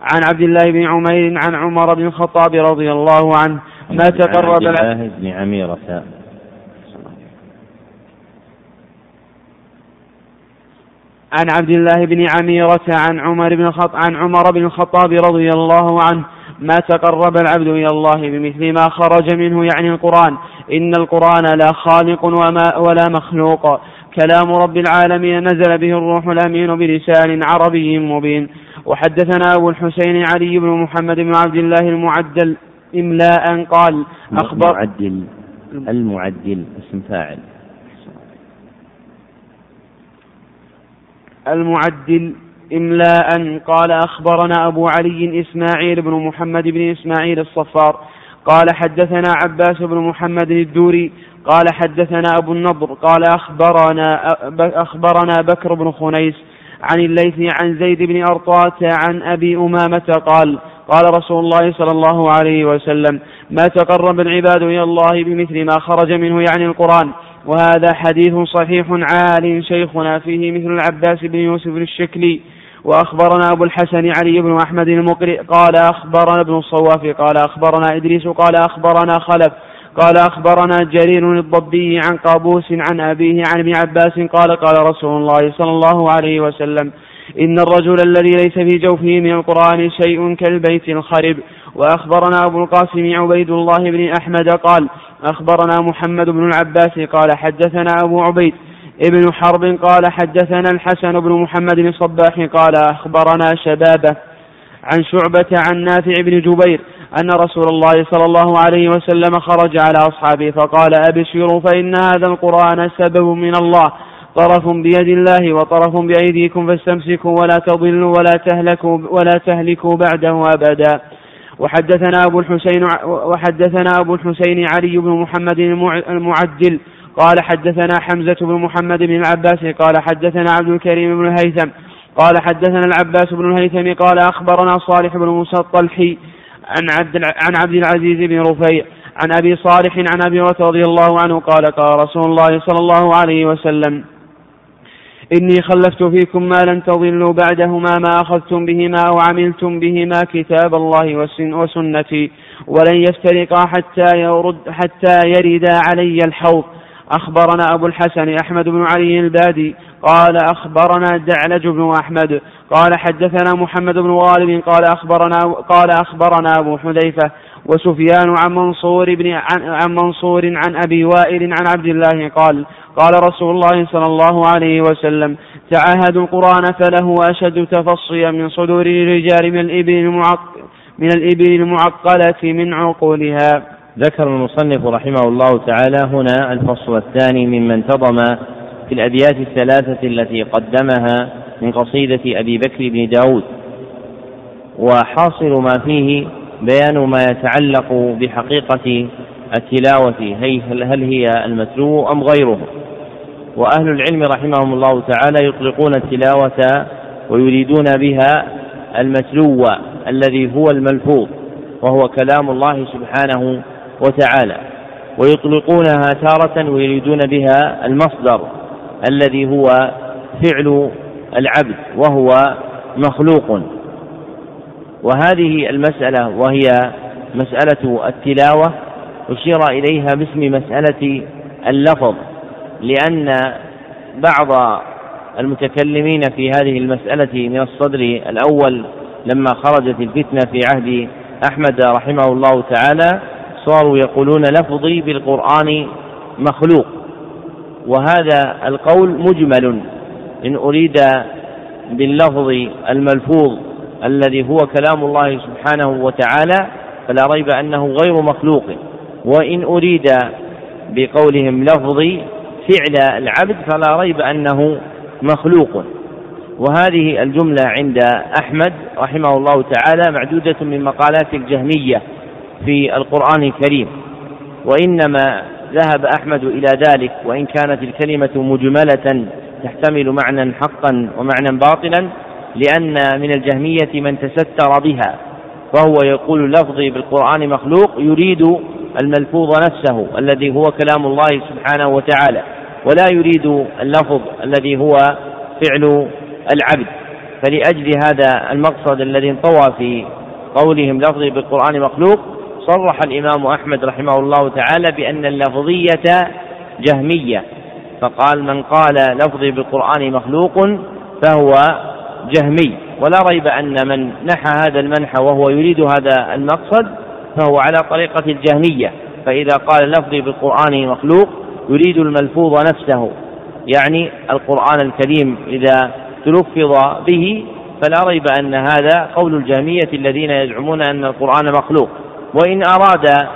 عن عبد الله بن عمير عن عمر بن الخطاب رضي الله عنه ما تقرب عن عبد الله بن عميرة عن عبد الله بن عميرة عن عمر بن الخط... عن عمر بن الخطاب رضي الله عنه ما تقرب العبد إلى الله بمثل ما خرج منه يعني القرآن. إن القرآن لا خالق وما ولا مخلوق. كلام رب العالمين نزل به الروح الأمين بلسان عربي مبين. وحدثنا أبو الحسين علي بن محمد بن عبد الله المعدل إملاء قال أخبر المعدل المعدل اسم فاعل. المعدل إملاء. قال أخبرنا أبو علي إسماعيل بن محمد بن إسماعيل الصفار. قال حدثنا عباس بن محمد الدوري. قال حدثنا أبو النضر. قال أخبرنا أخبرنا بكر بن خنيس عن الليث عن زيد بن أرطاة عن أبي أمامة قال قال رسول الله صلى الله عليه وسلم ما تقرب العباد إلى الله بمثل ما خرج منه يعني القرآن. وهذا حديث صحيح عال شيخنا فيه مثل العباس بن يوسف الشكلي. وأخبرنا أبو الحسن علي بن أحمد المقرئ قال أخبرنا ابن الصواف قال أخبرنا إدريس قال أخبرنا خلف قال أخبرنا جرير الضبي عن قابوس عن أبيه عن ابن عباس قال قال رسول الله صلى الله عليه وسلم إن الرجل الذي ليس في جوفه من القرآن شيء كالبيت الخرب وأخبرنا أبو القاسم عبيد الله بن أحمد قال أخبرنا محمد بن العباس قال حدثنا أبو عبيد ابن حرب قال حدثنا الحسن بن محمد الصباح قال أخبرنا شبابه عن شعبة عن نافع بن جبير أن رسول الله صلى الله عليه وسلم خرج على أصحابه فقال أبشروا فإن هذا القرآن سبب من الله طرف بيد الله وطرف بأيديكم فاستمسكوا ولا تضلوا ولا تهلكوا ولا تهلكوا بعده أبدا. وحدثنا أبو الحسين وحدثنا أبو الحسين علي بن محمد المعدل قال حدثنا حمزة بن محمد بن العباس قال حدثنا عبد الكريم بن الهيثم قال حدثنا العباس بن الهيثم قال أخبرنا صالح بن موسى الطلحي عن عبد عن عبد العزيز بن رفيع عن أبي صالح عن أبي رضي الله عنه قال قال رسول الله صلى الله عليه وسلم إني خلفت فيكم ما لن تضلوا بعدهما ما أخذتم بهما أو عملتم بهما كتاب الله وسنتي. ولن يفترقا حتى يرد حتى يردا علي الحوض. أخبرنا أبو الحسن أحمد بن علي البادي. قال أخبرنا دعلج بن أحمد. قال حدثنا محمد بن غالب. قال أخبرنا قال أخبرنا أبو حذيفة. وسفيان عن منصور بن عن, عن منصور عن أبي وائل عن عبد الله قال قال رسول الله صلى الله عليه وسلم تعاهدوا القرآن فله أشد تفصيا من صدور الرجال من الإبل المعق من الإبل المعقلة من عقولها. ذكر المصنف رحمه الله تعالى هنا الفصل الثاني مما انتظم في الأبيات الثلاثة التي قدمها من قصيدة أبي بكر بن داود. وحاصل ما فيه بيان ما يتعلق بحقيقة التلاوة هل هي المتلو أم غيره. وأهل العلم رحمهم الله تعالى يطلقون التلاوة ويريدون بها المتلو الذي هو الملفوظ وهو كلام الله سبحانه وتعالى. ويطلقونها تارة ويريدون بها المصدر الذي هو فعل العبد وهو مخلوق. وهذه المسألة وهي مسألة التلاوة أشير إليها باسم مسألة اللفظ لأن بعض المتكلمين في هذه المسألة من الصدر الأول لما خرجت الفتنة في عهد أحمد رحمه الله تعالى صاروا يقولون لفظي بالقرآن مخلوق. وهذا القول مجمل إن أريد باللفظ الملفوظ الذي هو كلام الله سبحانه وتعالى فلا ريب أنه غير مخلوق. وإن أريد بقولهم لفظي فعل العبد فلا ريب أنه مخلوق. وهذه الجملة عند أحمد رحمه الله تعالى معدودة من مقالات الجهمية في القرآن الكريم. وإنما ذهب أحمد إلى ذلك وإن كانت الكلمة مجملة تحتمل معنى حقا ومعنى باطلا لأن من الجهمية من تستر بها وهو يقول لفظي بالقرآن مخلوق يريد الملفوظ نفسه الذي هو كلام الله سبحانه وتعالى ولا يريد اللفظ الذي هو فعل العبد. فلأجل هذا المقصد الذي انطوى في قولهم لفظي بالقرآن مخلوق صرح الإمام أحمد رحمه الله تعالى بأن اللفظية جهمية. فقال من قال لفظي بالقرآن مخلوق فهو جهمي ولا ريب أن من نحى هذا المنح وهو يريد هذا المقصد فهو على طريقة الجهمية. فإذا قال لفظي بالقرآن مخلوق يريد الملفوظ نفسه. يعني القرآن الكريم إذا تلفظ به فلا ريب أن هذا قول الجهمية الذين يزعمون أن القرآن مخلوق. وإن أراد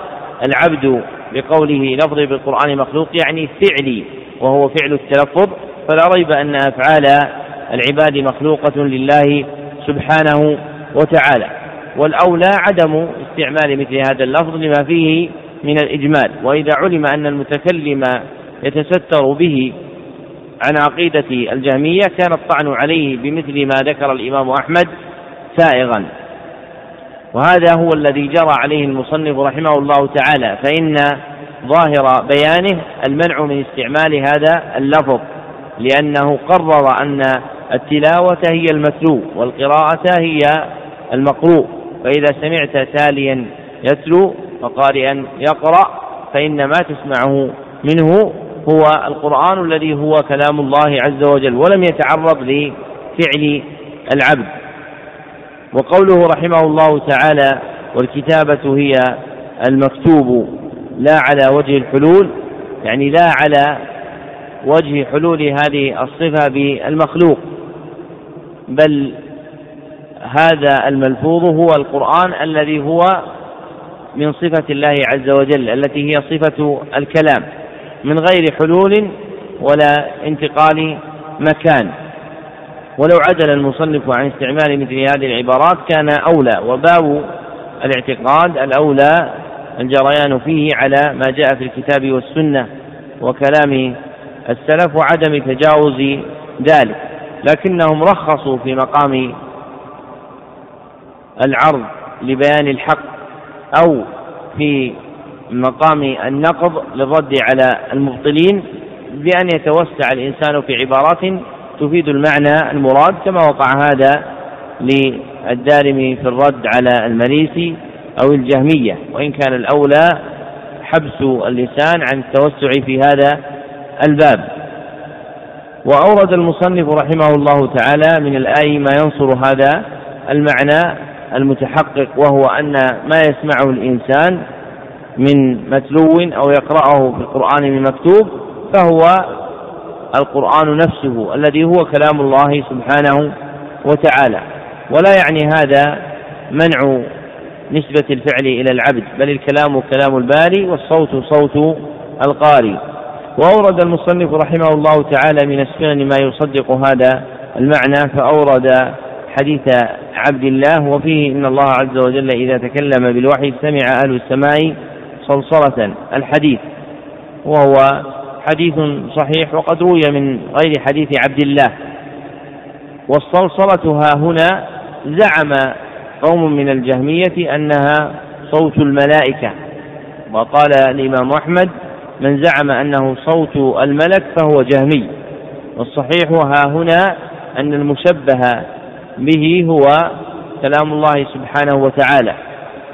العبد بقوله لفظي بالقرآن مخلوق يعني فعلي وهو فعل التلفظ فلا ريب أن أفعال العباد مخلوقة لله سبحانه وتعالى. والأولى عدم استعمال مثل هذا اللفظ لما فيه من الإجمال. وإذا علم أن المتكلم يتستر به عن عقيدة الجهمية كان الطعن عليه بمثل ما ذكر الإمام أحمد سائغا. وهذا هو الذي جرى عليه المصنف رحمه الله تعالى. فإن ظاهر بيانه المنع من استعمال هذا اللفظ لأنه قرر أن التلاوة هي المتلو والقراءة هي المقروء. فإذا سمعت تاليا يتلو وقارئا يقرأ فإن ما تسمعه منه هو القرآن الذي هو كلام الله عز وجل ولم يتعرض لفعل العبد. وقوله رحمه الله تعالى والكتابة هي المكتوب لا على وجه الحلول يعني لا على وجه حلول هذه الصفة بالمخلوق. بل هذا الملفوظ هو القرآن الذي هو من صفة الله عز وجل التي هي صفة الكلام من غير حلول ولا انتقال مكان. ولو عدل المصنف عن استعمال مثل هذه العبارات كان أولى وباب الاعتقاد الأولى الجريان فيه على ما جاء في الكتاب والسنة وكلام السلف وعدم تجاوز ذلك. لكنهم رخصوا في مقام العرض لبيان الحق أو في مقام النقض للرد على المبطلين بأن يتوسع الإنسان في عبارات تفيد المعنى المراد كما وقع هذا للدارمي في الرد على المريسي أو الجهمية وإن كان الأولى حبس اللسان عن التوسع في هذا الباب. وأورد المصنف رحمه الله تعالى من الآي ما ينصر هذا المعنى المتحقق وهو أن ما يسمعه الإنسان من متلو أو يقرأه في القرآن من مكتوب فهو القرآن نفسه الذي هو كلام الله سبحانه وتعالى. ولا يعني هذا منع نسبة الفعل إلى العبد بل الكلام كلام الباري والصوت صوت القاري وأورد المصنف رحمه الله تعالى من السنن ما يصدق هذا المعنى فأورد حديث عبد الله وفيه إن الله عز وجل إذا تكلم بالوحي سمع أهل السماء صلصلة الحديث وهو حديث صحيح وقد روي من غير حديث عبد الله. والصلصلة ها هنا زعم قوم من الجهمية أنها صوت الملائكة وقال الإمام أحمد من زعم أنه صوت الملك فهو جهمي. والصحيح ها هنا أن المشبه به هو كلام الله سبحانه وتعالى.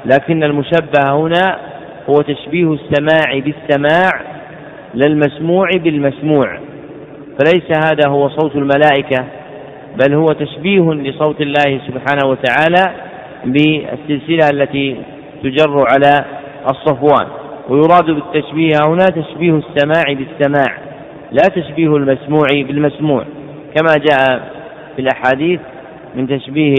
لكن المشبه هنا هو تشبيه السماع بالسماع لا المسموع بالمسموع. فليس هذا هو صوت الملائكة بل هو تشبيه لصوت الله سبحانه وتعالى بالسلسلة التي تجر على الصفوان. ويراد بالتشبيه هنا تشبيه السماع بالسماع لا تشبيه المسموع بالمسموع. كما جاء في الأحاديث من تشبيه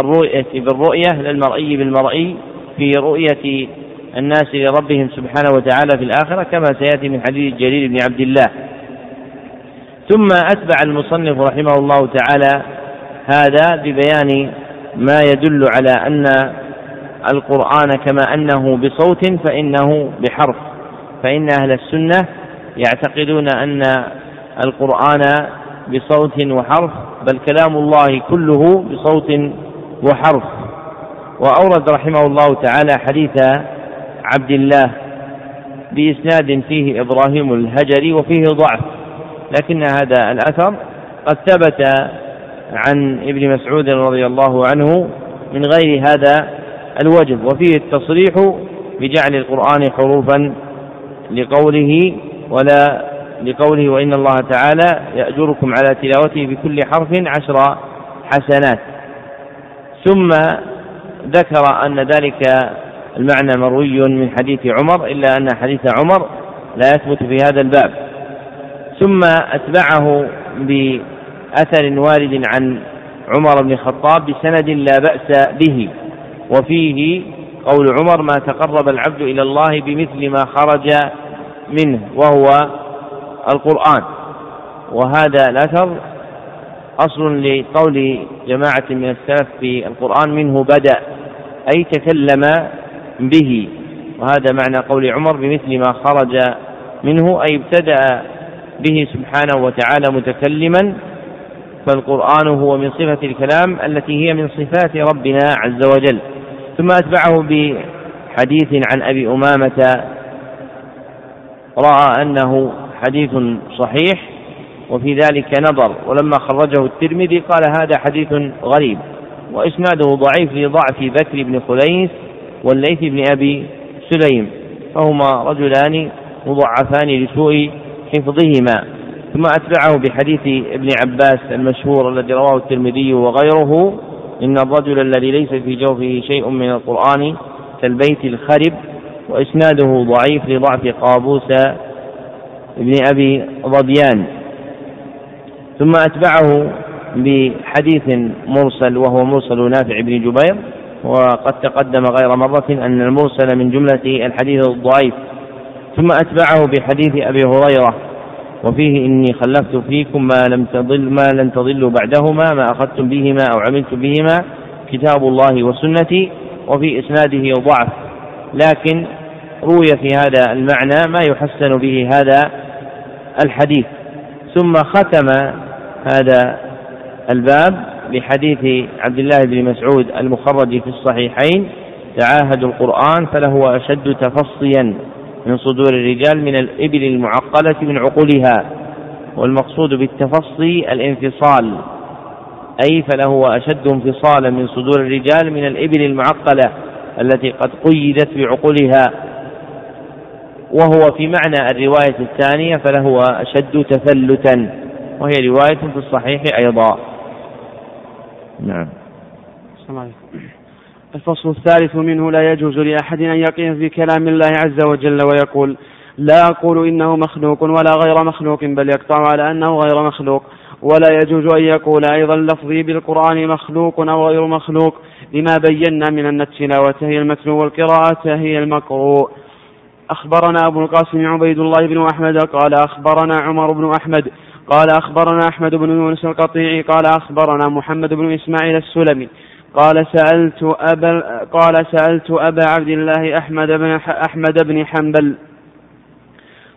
الرؤية بالرؤية للمرئي بالمرئي في رؤية الناس لربهم سبحانه وتعالى في الآخرة كما سيأتي من حديث جرير بن عبد الله. ثم أتبع المصنف رحمه الله تعالى هذا ببيان ما يدل على أن القرآن كما أنه بصوت فإنه بحرف. فإن أهل السنة يعتقدون أن القرآن بصوت وحرف بل كلام الله كله بصوت وحرف. وأورد رحمه الله تعالى حديث عبد الله بإسناد فيه إبراهيم الهجري وفيه ضعف لكن هذا الأثر قد ثبت عن ابن مسعود رضي الله عنه من غير هذا الوجه وفيه التصريح بجعل القرآن حروفا لقوله ولا لقوله وإن الله تعالى يأجركم على تلاوته بكل حرف عشر حسنات. ثم ذكر أن ذلك المعنى مروي من حديث عمر إلا أن حديث عمر لا يثبت في هذا الباب. ثم أتبعه بأثر وارد عن عمر بن الخطاب بسند لا بأس به. وفيه قول عمر ما تقرب العبد إلى الله بمثل ما خرج منه وهو القرآن. وهذا الأثر أصل لقول جماعة من السلف في القرآن منه بدأ أي تكلم به. وهذا معنى قول عمر بمثل ما خرج منه أي ابتدأ به سبحانه وتعالى متكلما. فالقرآن هو من صفة الكلام التي هي من صفات ربنا عز وجل. ثم أتبعه بحديث عن أبي أمامة رأى أنه حديث صحيح وفي ذلك نظر ولما خرجه الترمذي قال هذا حديث غريب وإسناده ضعيف لضعف بكر بن خليس والليث بن أبي سليم فهما رجلان مضعفان لسوء حفظهما. ثم أتبعه بحديث ابن عباس المشهور الذي رواه الترمذي وغيره إن الرجل الذي ليس في جوفه شيء من القرآن كالبيت الخرب وإسناده ضعيف لضعف قابوس ابن أبي ظبيان ثم أتبعه بحديث مرسل وهو مرسل نافع بن جبير وقد تقدم غير مرة أن المرسل من جملة الحديث الضعيف. ثم أتبعه بحديث أبي هريرة وفيه إني خلفت فيكم ما لم تضل ما لن تضلوا بعدهما ما أخذتم بهما أو عملتم بهما كتاب الله وسنتي وفي إسناده ضعف. لكن روي في هذا المعنى ما يحسن به هذا الحديث. ثم ختم هذا الباب بحديث عبد الله بن مسعود المخرج في الصحيحين تعاهدوا القرآن فلهو أشد تفصيا. من صدور الرجال من الإبل المعقلة من عقولها والمقصود بالتفصي الانفصال أي فلهو أشد انفصالا من صدور الرجال من الإبل المعقلة التي قد قيدت بعقولها. وهو في معنى الرواية الثانية فلهو أشد تفلتا وهي رواية في الصحيح أيضا. نعم. الفصل الثالث منه لا يجوز لأحد أن يقف في كلام الله عز وجل ويقول لا أقول إنه مخلوق ولا غير مخلوق بل يقطع على أنه غير مخلوق. ولا يجوز أن يقول أيضا لفظي بالقرآن مخلوق أو غير مخلوق. لما بينا من أن التلاوة هي المتلو والقراءة هي المقروء. أخبرنا أبو القاسم عبيد الله بن أحمد قال أخبرنا عمر بن أحمد قال أخبرنا أحمد بن يونس القطيعي قال أخبرنا محمد بن إسماعيل السلمي. قال سألت أبا قال سألت أبا عبد الله أحمد بن أحمد بن حنبل.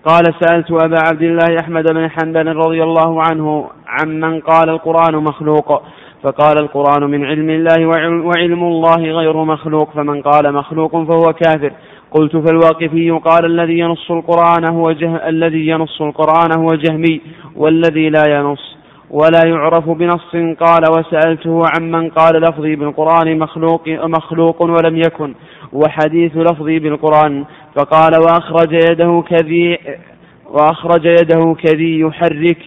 قال سألت أبا عبد الله أحمد بن حنبل رضي الله عنه عمن قال القرآن مخلوق. فقال القرآن من علم الله وعلم الله غير مخلوق. فمن قال مخلوق فهو كافر. قلت فالواقفي قال الذي ينص القرآن هو جه الذي ينص القرآن هو جهمي والذي لا ينص. ولا يعرف بنص قال وسألته عمن قال لفظي بالقرآن مخلوق مخلوق ولم يكن وحديث لفظي بالقرآن فقال وأخرج يده كذي وأخرج يده كذي يحرك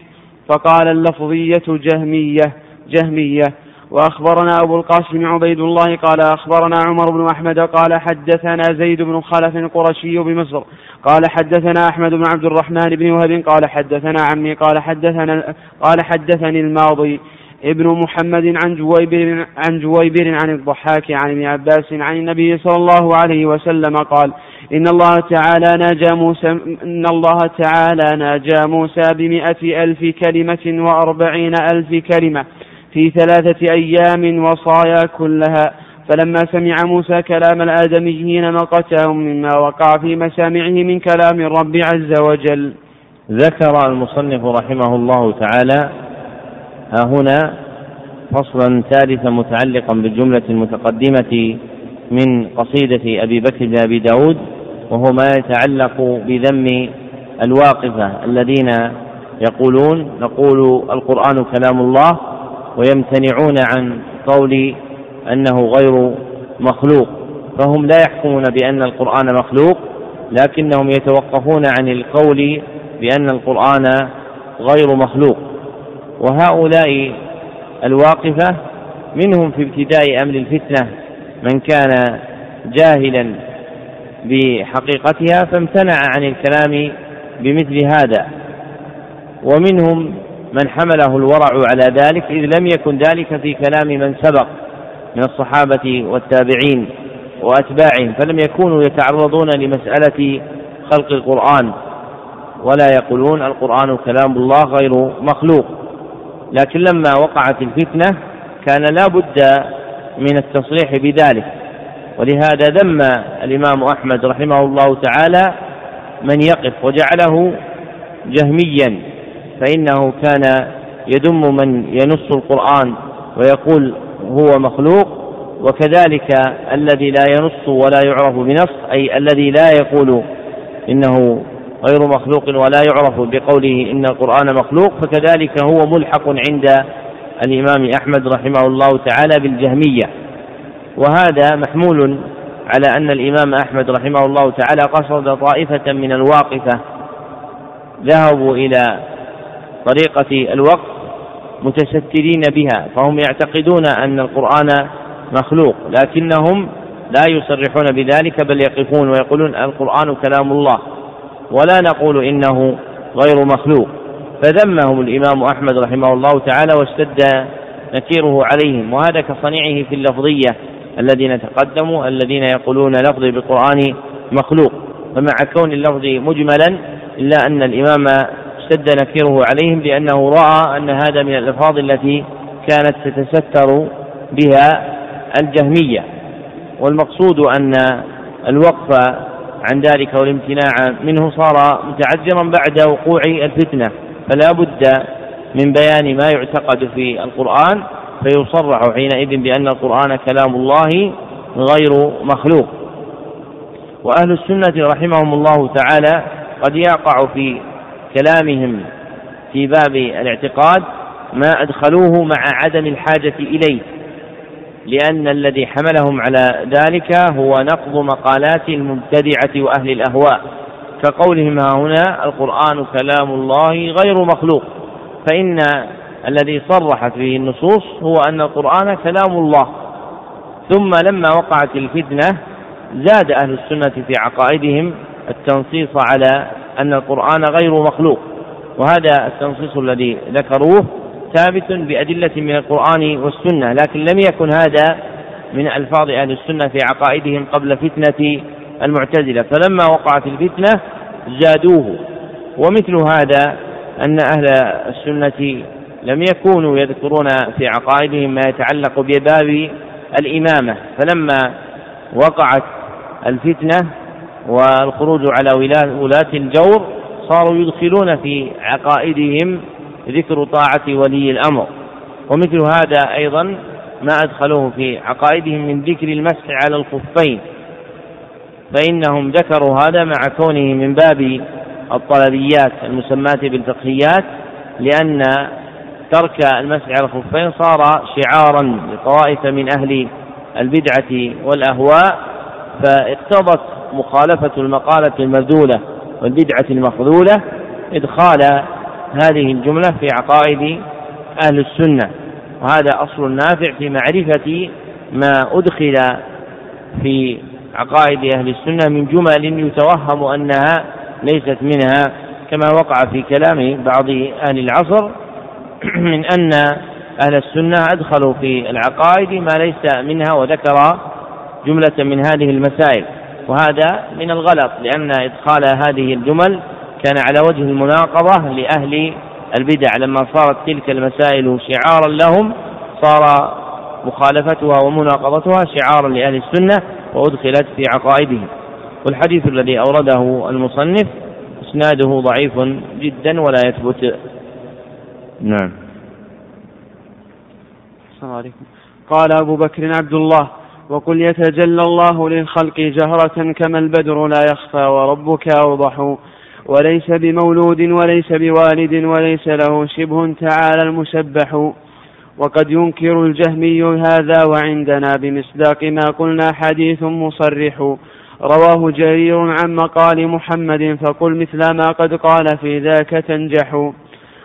فقال اللفظية جهمية جهمية. وأخبرنا أبو القاسم عبيد الله قال أخبرنا عمر بن أحمد قال حدثنا زيد بن خلف القرشي بمصر قال حدثنا أحمد بن عبد الرحمن بن وهب قال حدثنا عمي قال حدثنا قال حدثني الماضي ابن محمد عن جويبر عن جويبر عن الضحاك عن ابن عباس عن النبي صلى الله عليه وسلم قال إن الله تعالى ناجى موسى إن الله تعالى ناجى موسى بمئة ألف كلمة وأربعين ألف كلمة في ثلاثة أيام وصايا كلها فلما سمع موسى كلام الآدميين مقتهم مما وقع في مسامعه من كلام الرب عز وجل. ذكر المصنف رحمه الله تعالى ها هنا فصلا ثالثا متعلقا بالجملة المتقدمة من قصيدة أبي بكر بن أبي داود وهو ما يتعلق بذم الواقفة الذين يقولون نقول القرآن كلام الله ويمتنعون عن قول أنه غير مخلوق فهم لا يحكمون بأن القرآن مخلوق لكنهم يتوقفون عن القول بأن القرآن غير مخلوق. وهؤلاء الواقفة منهم في ابتداء أمر الفتنة من كان جاهلا بحقيقتها فامتنع عن الكلام بمثل هذا. ومنهم من حمله الورع على ذلك إذ لم يكن ذلك في كلام من سبق. من الصحابة والتابعين وأتباعهم فلم يكونوا يتعرضون لمسألة خلق القرآن ولا يقولون القرآن كلام الله غير مخلوق. لكن لما وقعت الفتنة كان لا بد من التصريح بذلك. ولهذا ذم الإمام أحمد رحمه الله تعالى من يقف وجعله جهميا فإنه كان يدم من ينص القرآن ويقول هو مخلوق وكذلك الذي لا ينص ولا يعرف بنص أي الذي لا يقول إنه غير مخلوق ولا يعرف بقوله إن القرآن مخلوق فكذلك هو ملحق عند الإمام أحمد رحمه الله تعالى بالجهمية. وهذا محمول على أن الإمام أحمد رحمه الله تعالى قصد طائفة من الواقفة ذهبوا إلى طريقة الوقف متسترين بها فهم يعتقدون أن القرآن مخلوق لكنهم لا يصرحون بذلك بل يقفون ويقولون القرآن كلام الله ولا نقول إنه غير مخلوق. فذمهم الإمام أحمد رحمه الله تعالى واشتد نكيره عليهم وهذا كصنيعه في اللفظية الذين تقدموا الذين يقولون لفظي بالقرآن مخلوق. فمع كون اللفظ مجملا إلا أن الإمام اشتد نكيره عليهم لأنه رأى أن هذا من الألفاظ التي كانت تتستر بها الجهمية. والمقصود أن الوقف عن ذلك والامتناع منه صار متعذرا بعد وقوع الفتنة. فلا بد من بيان ما يعتقد في القرآن فيصرح حينئذ بأن القرآن كلام الله غير مخلوق. وأهل السنة رحمهم الله تعالى قد يقع في كلامهم في باب الاعتقاد ما أدخلوه مع عدم الحاجة إليه لأن الذي حملهم على ذلك هو نقض مقالات المبتدعة وأهل الأهواء. كقولهم ها هنا القرآن كلام الله غير مخلوق. فإن الذي صرحت به النصوص هو أن القرآن كلام الله. ثم لما وقعت الفتنة زاد أهل السنة في عقائدهم التنصيص على أن القرآن غير مخلوق وهذا التنصيص الذي ذكروه ثابت بأدلة من القرآن والسنة لكن لم يكن هذا من ألفاظ أهل السنة في عقائدهم قبل فتنة المعتزلة. فلما وقعت الفتنة زادوه ومثل هذا أن أهل السنة لم يكونوا يذكرون في عقائدهم ما يتعلق بباب الإمامة. فلما وقعت الفتنة والخروج على ولاة الجور صاروا يدخلون في عقائدهم ذكر طاعة ولي الأمر. ومثل هذا أيضا ما أدخلوه في عقائدهم من ذكر المسح على الخفين. فإنهم ذكروا هذا مع كونه من باب الطلبيات المسماة بالفقهيات لأن ترك المسح على الخفين صار شعارا لطوائف من أهل البدعة والأهواء فاقتضت مخالفة المقالة المبذولة والبدعة المخذولة إدخال هذه الجملة في عقائد أهل السنة. وهذا أصل نافع في معرفة ما أدخل في عقائد أهل السنة من جمل يتوهم أنها ليست منها كما وقع في كلام بعض أهل العصر من أن أهل السنة أدخلوا في العقائد ما ليس منها وذكر جملة من هذه المسائل. وهذا من الغلط لأن إدخال هذه الجمل كان على وجه المناقضة لأهل البدع. لما صارت تلك المسائل شعارا لهم صار مخالفتها ومناقضتها شعارا لأهل السنة وأدخلت في عقائدهم. والحديث الذي أورده المصنف إسناده ضعيف جدا ولا يثبت. نعم. السلام عليكم. قال أبو بكر عبد الله وقل يتجلى الله للخلق جهرة كما البدر لا يخفى وربك أوضح. وليس بمولود وليس بوالد وليس له شبه تعالى المسبح وقد ينكر الجهمي هذا وعندنا بمصداق ما قلنا حديث مصرح. رواه جرير عن مقال محمد فقل مثل ما قد قال في ذاك تنجح.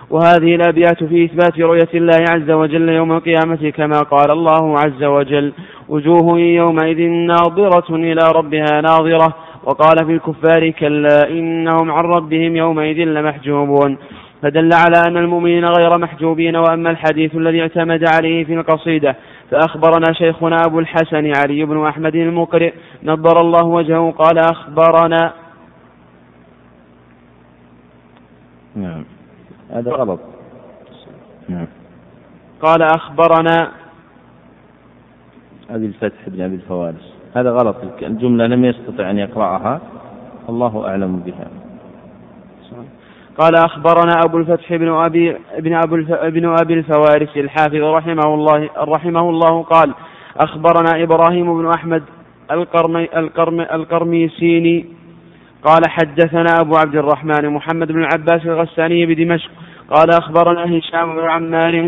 وهذه الأبيات في إثبات رؤية الله عز وجل يوم القيامة كما قال الله عز وجل وجوه يومئذ ناظرة إلى ربها ناظرة وقال في الكفار كلا إنهم عن ربهم يومئذ لمحجوبون فدل على أن المؤمنين غير محجوبين وأما الحديث الذي اعتمد عليه في القصيدة فأخبرنا شيخنا أبو الحسن علي بن أحمد المقرئ نظر الله وجهه قال أخبرنا نعم. هذا غلط. نعم. قال أخبرنا أبي الفتح بن أبي الفوارس. هذا غلط. الجملة لم يستطع أن يقرأها. الله أعلم بها. قال أخبرنا أبو الفتح بن أبي بن أبو بن أبي الفوارس الحافظ رحمه الله رحمه الله قال أخبرنا إبراهيم بن أحمد القرمي القرم القرميسيني قال حدثنا أبو عبد الرحمن محمد بن العباس الغساني بدمشق. قال أخبرنا هشام بن عمار